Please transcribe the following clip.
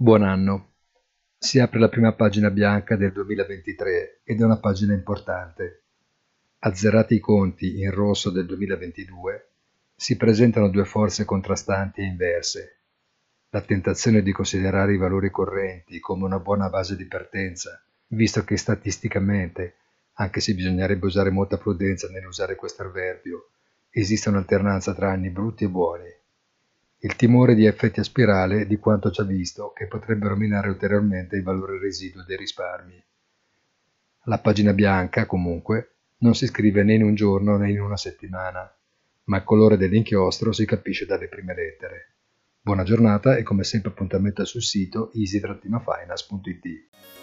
Buon anno. Si apre la prima pagina bianca del 2023 ed è una pagina importante. Azzerati i conti in rosso del 2022, si presentano due forze contrastanti e inverse. La tentazione di considerare i valori correnti come una buona base di partenza, visto che statisticamente, anche se bisognerebbe usare molta prudenza nell'usare questo avverbio, esiste un'alternanza tra anni brutti e buoni il timore di effetti a spirale di quanto già visto che potrebbero minare ulteriormente il valore residuo dei risparmi. La pagina bianca, comunque, non si scrive né in un giorno né in una settimana, ma il colore dell'inchiostro si capisce dalle prime lettere. Buona giornata e come sempre appuntamento sul sito easy-finance.it.